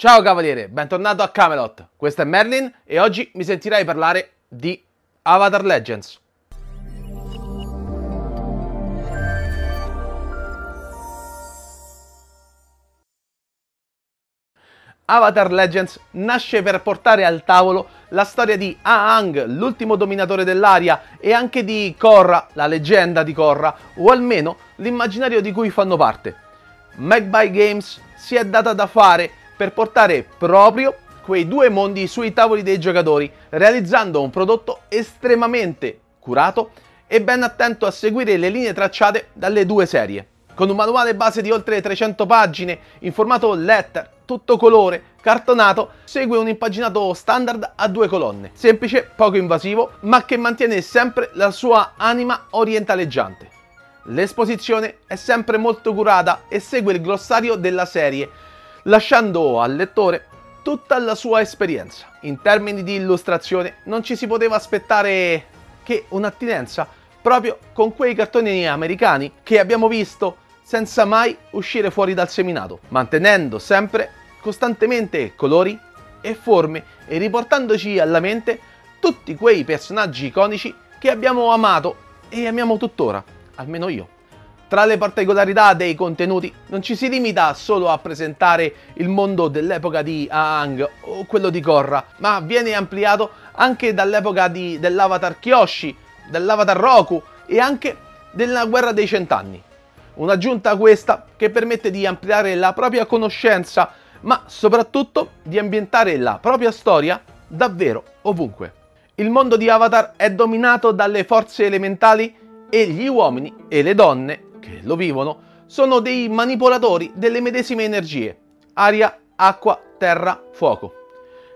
Ciao cavaliere, bentornato a Camelot. Questo è Merlin e oggi mi sentirai parlare di Avatar Legends. Avatar Legends nasce per portare al tavolo la storia di Aang, l'ultimo dominatore dell'aria, e anche di Korra, la leggenda di Korra, o almeno l'immaginario di cui fanno parte. Magpie Games si è data da fare per portare proprio quei due mondi sui tavoli dei giocatori, realizzando un prodotto estremamente curato e ben attento a seguire le linee tracciate dalle due serie. Con un manuale base di oltre 300 pagine, in formato letter, tutto colore, cartonato, segue un impaginato standard a due colonne, semplice, poco invasivo, ma che mantiene sempre la sua anima orientaleggiante. L'esposizione è sempre molto curata e segue il glossario della serie, lasciando al lettore tutta la sua esperienza. In termini di illustrazione non ci si poteva aspettare che un'attinenza proprio con quei cartoni americani che abbiamo visto senza mai uscire fuori dal seminato, mantenendo sempre costantemente colori e forme e riportandoci alla mente tutti quei personaggi iconici che abbiamo amato e amiamo tuttora, almeno io. Tra le particolarità dei contenuti non ci si limita solo a presentare il mondo dell'epoca di Aang o quello di Korra, ma viene ampliato anche dall'epoca di, dell'avatar Kyoshi, dell'avatar Roku e anche della guerra dei cent'anni. Un'aggiunta questa che permette di ampliare la propria conoscenza, ma soprattutto di ambientare la propria storia davvero ovunque. Il mondo di Avatar è dominato dalle forze elementali e gli uomini e le donne che lo vivono sono dei manipolatori delle medesime energie, aria, acqua, terra, fuoco.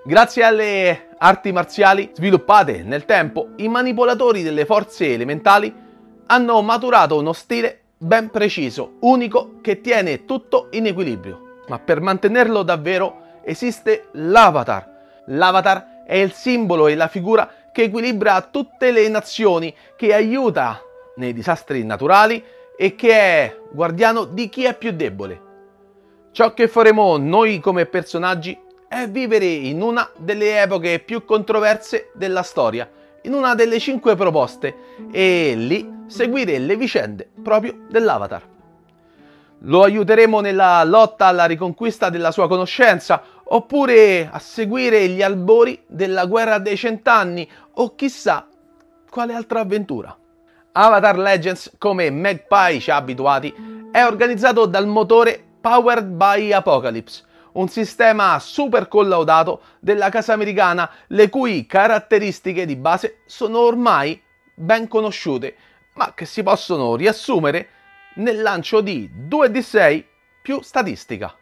Grazie alle arti marziali sviluppate nel tempo, i manipolatori delle forze elementali hanno maturato uno stile ben preciso, unico, che tiene tutto in equilibrio. Ma per mantenerlo davvero esiste l'avatar. L'avatar è il simbolo e la figura che equilibra tutte le nazioni, che aiuta nei disastri naturali e che è guardiano di chi è più debole. Ciò che faremo noi come personaggi è vivere in una delle epoche più controverse della storia, in una delle cinque proposte, e lì seguire le vicende proprio dell'Avatar. Lo aiuteremo nella lotta alla riconquista della sua conoscenza, oppure a seguire gli albori della guerra dei cent'anni, o chissà quale altra avventura. Avatar Legends, come Magpie ci ha abituati, è organizzato dal motore Powered by Apocalypse, un sistema super collaudato della casa americana, le cui caratteristiche di base sono ormai ben conosciute, ma che si possono riassumere nel lancio di 2D6 più statistica.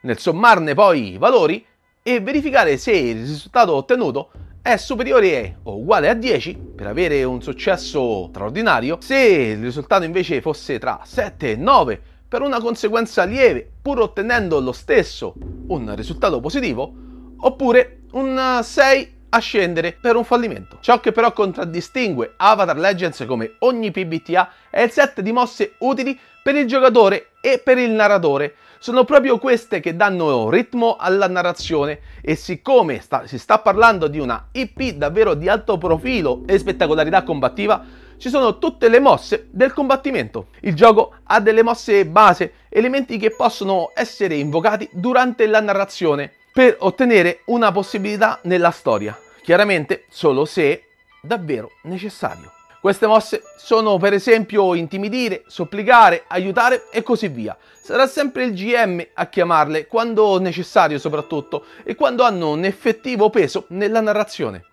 Nel sommarne poi i valori e verificare se il risultato ottenuto è superiore o uguale a 10 per avere un successo straordinario, se il risultato invece fosse tra 7 e 9 per una conseguenza lieve pur ottenendo lo stesso un risultato positivo, oppure un 6 a scendere per un fallimento. Ciò che però contraddistingue Avatar Legends come ogni PBTA è il set di mosse utili per il giocatore e per il narratore, sono proprio queste che danno ritmo alla narrazione e siccome sta, si sta parlando di una IP davvero di alto profilo e spettacolarità combattiva, ci sono tutte le mosse del combattimento. Il gioco ha delle mosse base, elementi che possono essere invocati durante la narrazione per ottenere una possibilità nella storia. Chiaramente solo se davvero necessario. Queste mosse sono per esempio intimidire, supplicare, aiutare e così via. Sarà sempre il GM a chiamarle quando necessario soprattutto e quando hanno un effettivo peso nella narrazione.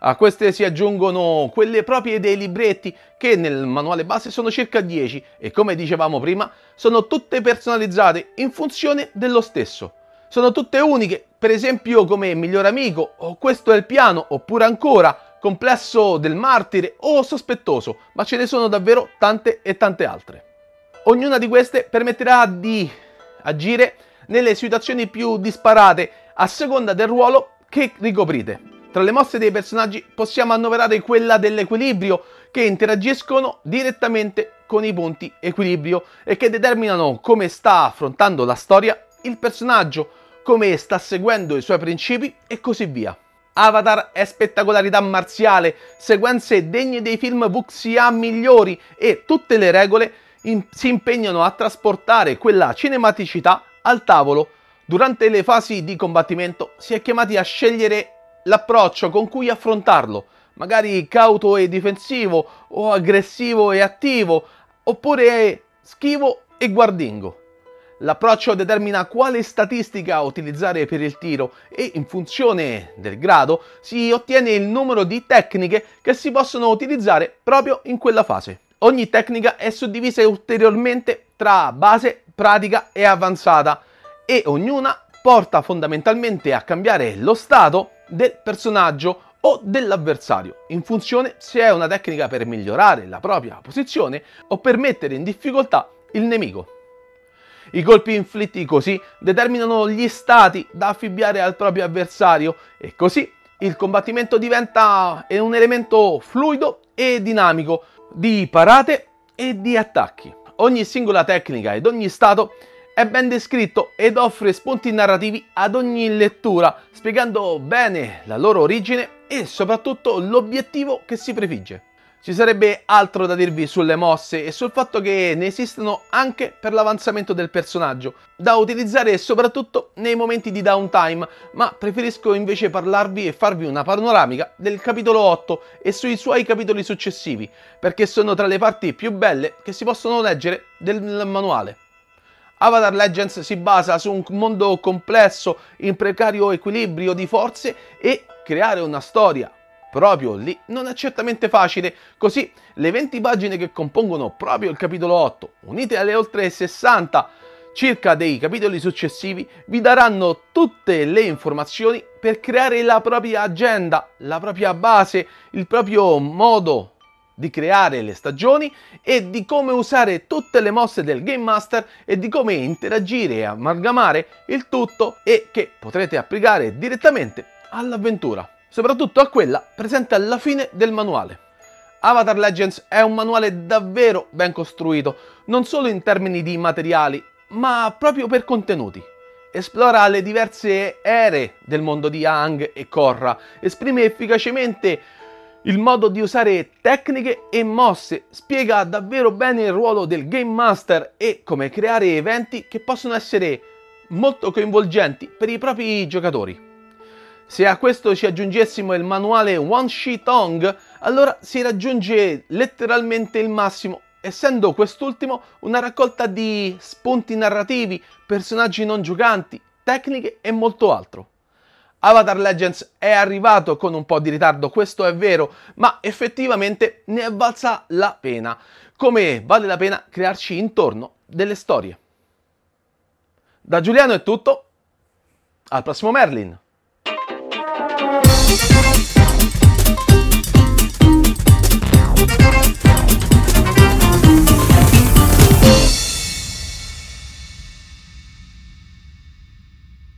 A queste si aggiungono quelle proprie dei libretti che nel manuale base sono circa 10 e come dicevamo prima sono tutte personalizzate in funzione dello stesso. Sono tutte uniche, per esempio come miglior amico o questo è il piano oppure ancora complesso del martire o sospettoso, ma ce ne sono davvero tante e tante altre. Ognuna di queste permetterà di agire nelle situazioni più disparate a seconda del ruolo che ricoprite. Tra le mosse dei personaggi possiamo annoverare quella dell'equilibrio che interagiscono direttamente con i punti equilibrio e che determinano come sta affrontando la storia il personaggio come sta seguendo i suoi principi e così via. Avatar è spettacolarità marziale, sequenze degne dei film Vuxia migliori e tutte le regole in- si impegnano a trasportare quella cinematicità al tavolo. Durante le fasi di combattimento si è chiamati a scegliere l'approccio con cui affrontarlo, magari cauto e difensivo o aggressivo e attivo, oppure schivo e guardingo. L'approccio determina quale statistica utilizzare per il tiro e in funzione del grado si ottiene il numero di tecniche che si possono utilizzare proprio in quella fase. Ogni tecnica è suddivisa ulteriormente tra base, pratica e avanzata e ognuna porta fondamentalmente a cambiare lo stato del personaggio o dell'avversario, in funzione se è una tecnica per migliorare la propria posizione o per mettere in difficoltà il nemico. I colpi inflitti così determinano gli stati da affibbiare al proprio avversario e così il combattimento diventa un elemento fluido e dinamico di parate e di attacchi. Ogni singola tecnica ed ogni stato è ben descritto ed offre spunti narrativi ad ogni lettura, spiegando bene la loro origine e soprattutto l'obiettivo che si prefigge. Ci sarebbe altro da dirvi sulle mosse e sul fatto che ne esistono anche per l'avanzamento del personaggio, da utilizzare soprattutto nei momenti di downtime, ma preferisco invece parlarvi e farvi una panoramica del capitolo 8 e sui suoi capitoli successivi, perché sono tra le parti più belle che si possono leggere del manuale. Avatar Legends si basa su un mondo complesso in precario equilibrio di forze e creare una storia proprio lì non è certamente facile, così le 20 pagine che compongono proprio il capitolo 8, unite alle oltre 60 circa dei capitoli successivi, vi daranno tutte le informazioni per creare la propria agenda, la propria base, il proprio modo di creare le stagioni e di come usare tutte le mosse del Game Master e di come interagire e amalgamare il tutto e che potrete applicare direttamente all'avventura, soprattutto a quella presente alla fine del manuale. Avatar Legends è un manuale davvero ben costruito, non solo in termini di materiali, ma proprio per contenuti. Esplora le diverse ere del mondo di Aang e Korra, esprime efficacemente il modo di usare tecniche e mosse spiega davvero bene il ruolo del Game Master e come creare eventi che possono essere molto coinvolgenti per i propri giocatori. Se a questo ci aggiungessimo il manuale One Sheet Ong, allora si raggiunge letteralmente il massimo, essendo quest'ultimo una raccolta di spunti narrativi, personaggi non giocanti, tecniche e molto altro. Avatar Legends è arrivato con un po' di ritardo, questo è vero, ma effettivamente ne è valsa la pena, come vale la pena crearci intorno delle storie. Da Giuliano è tutto, al prossimo Merlin!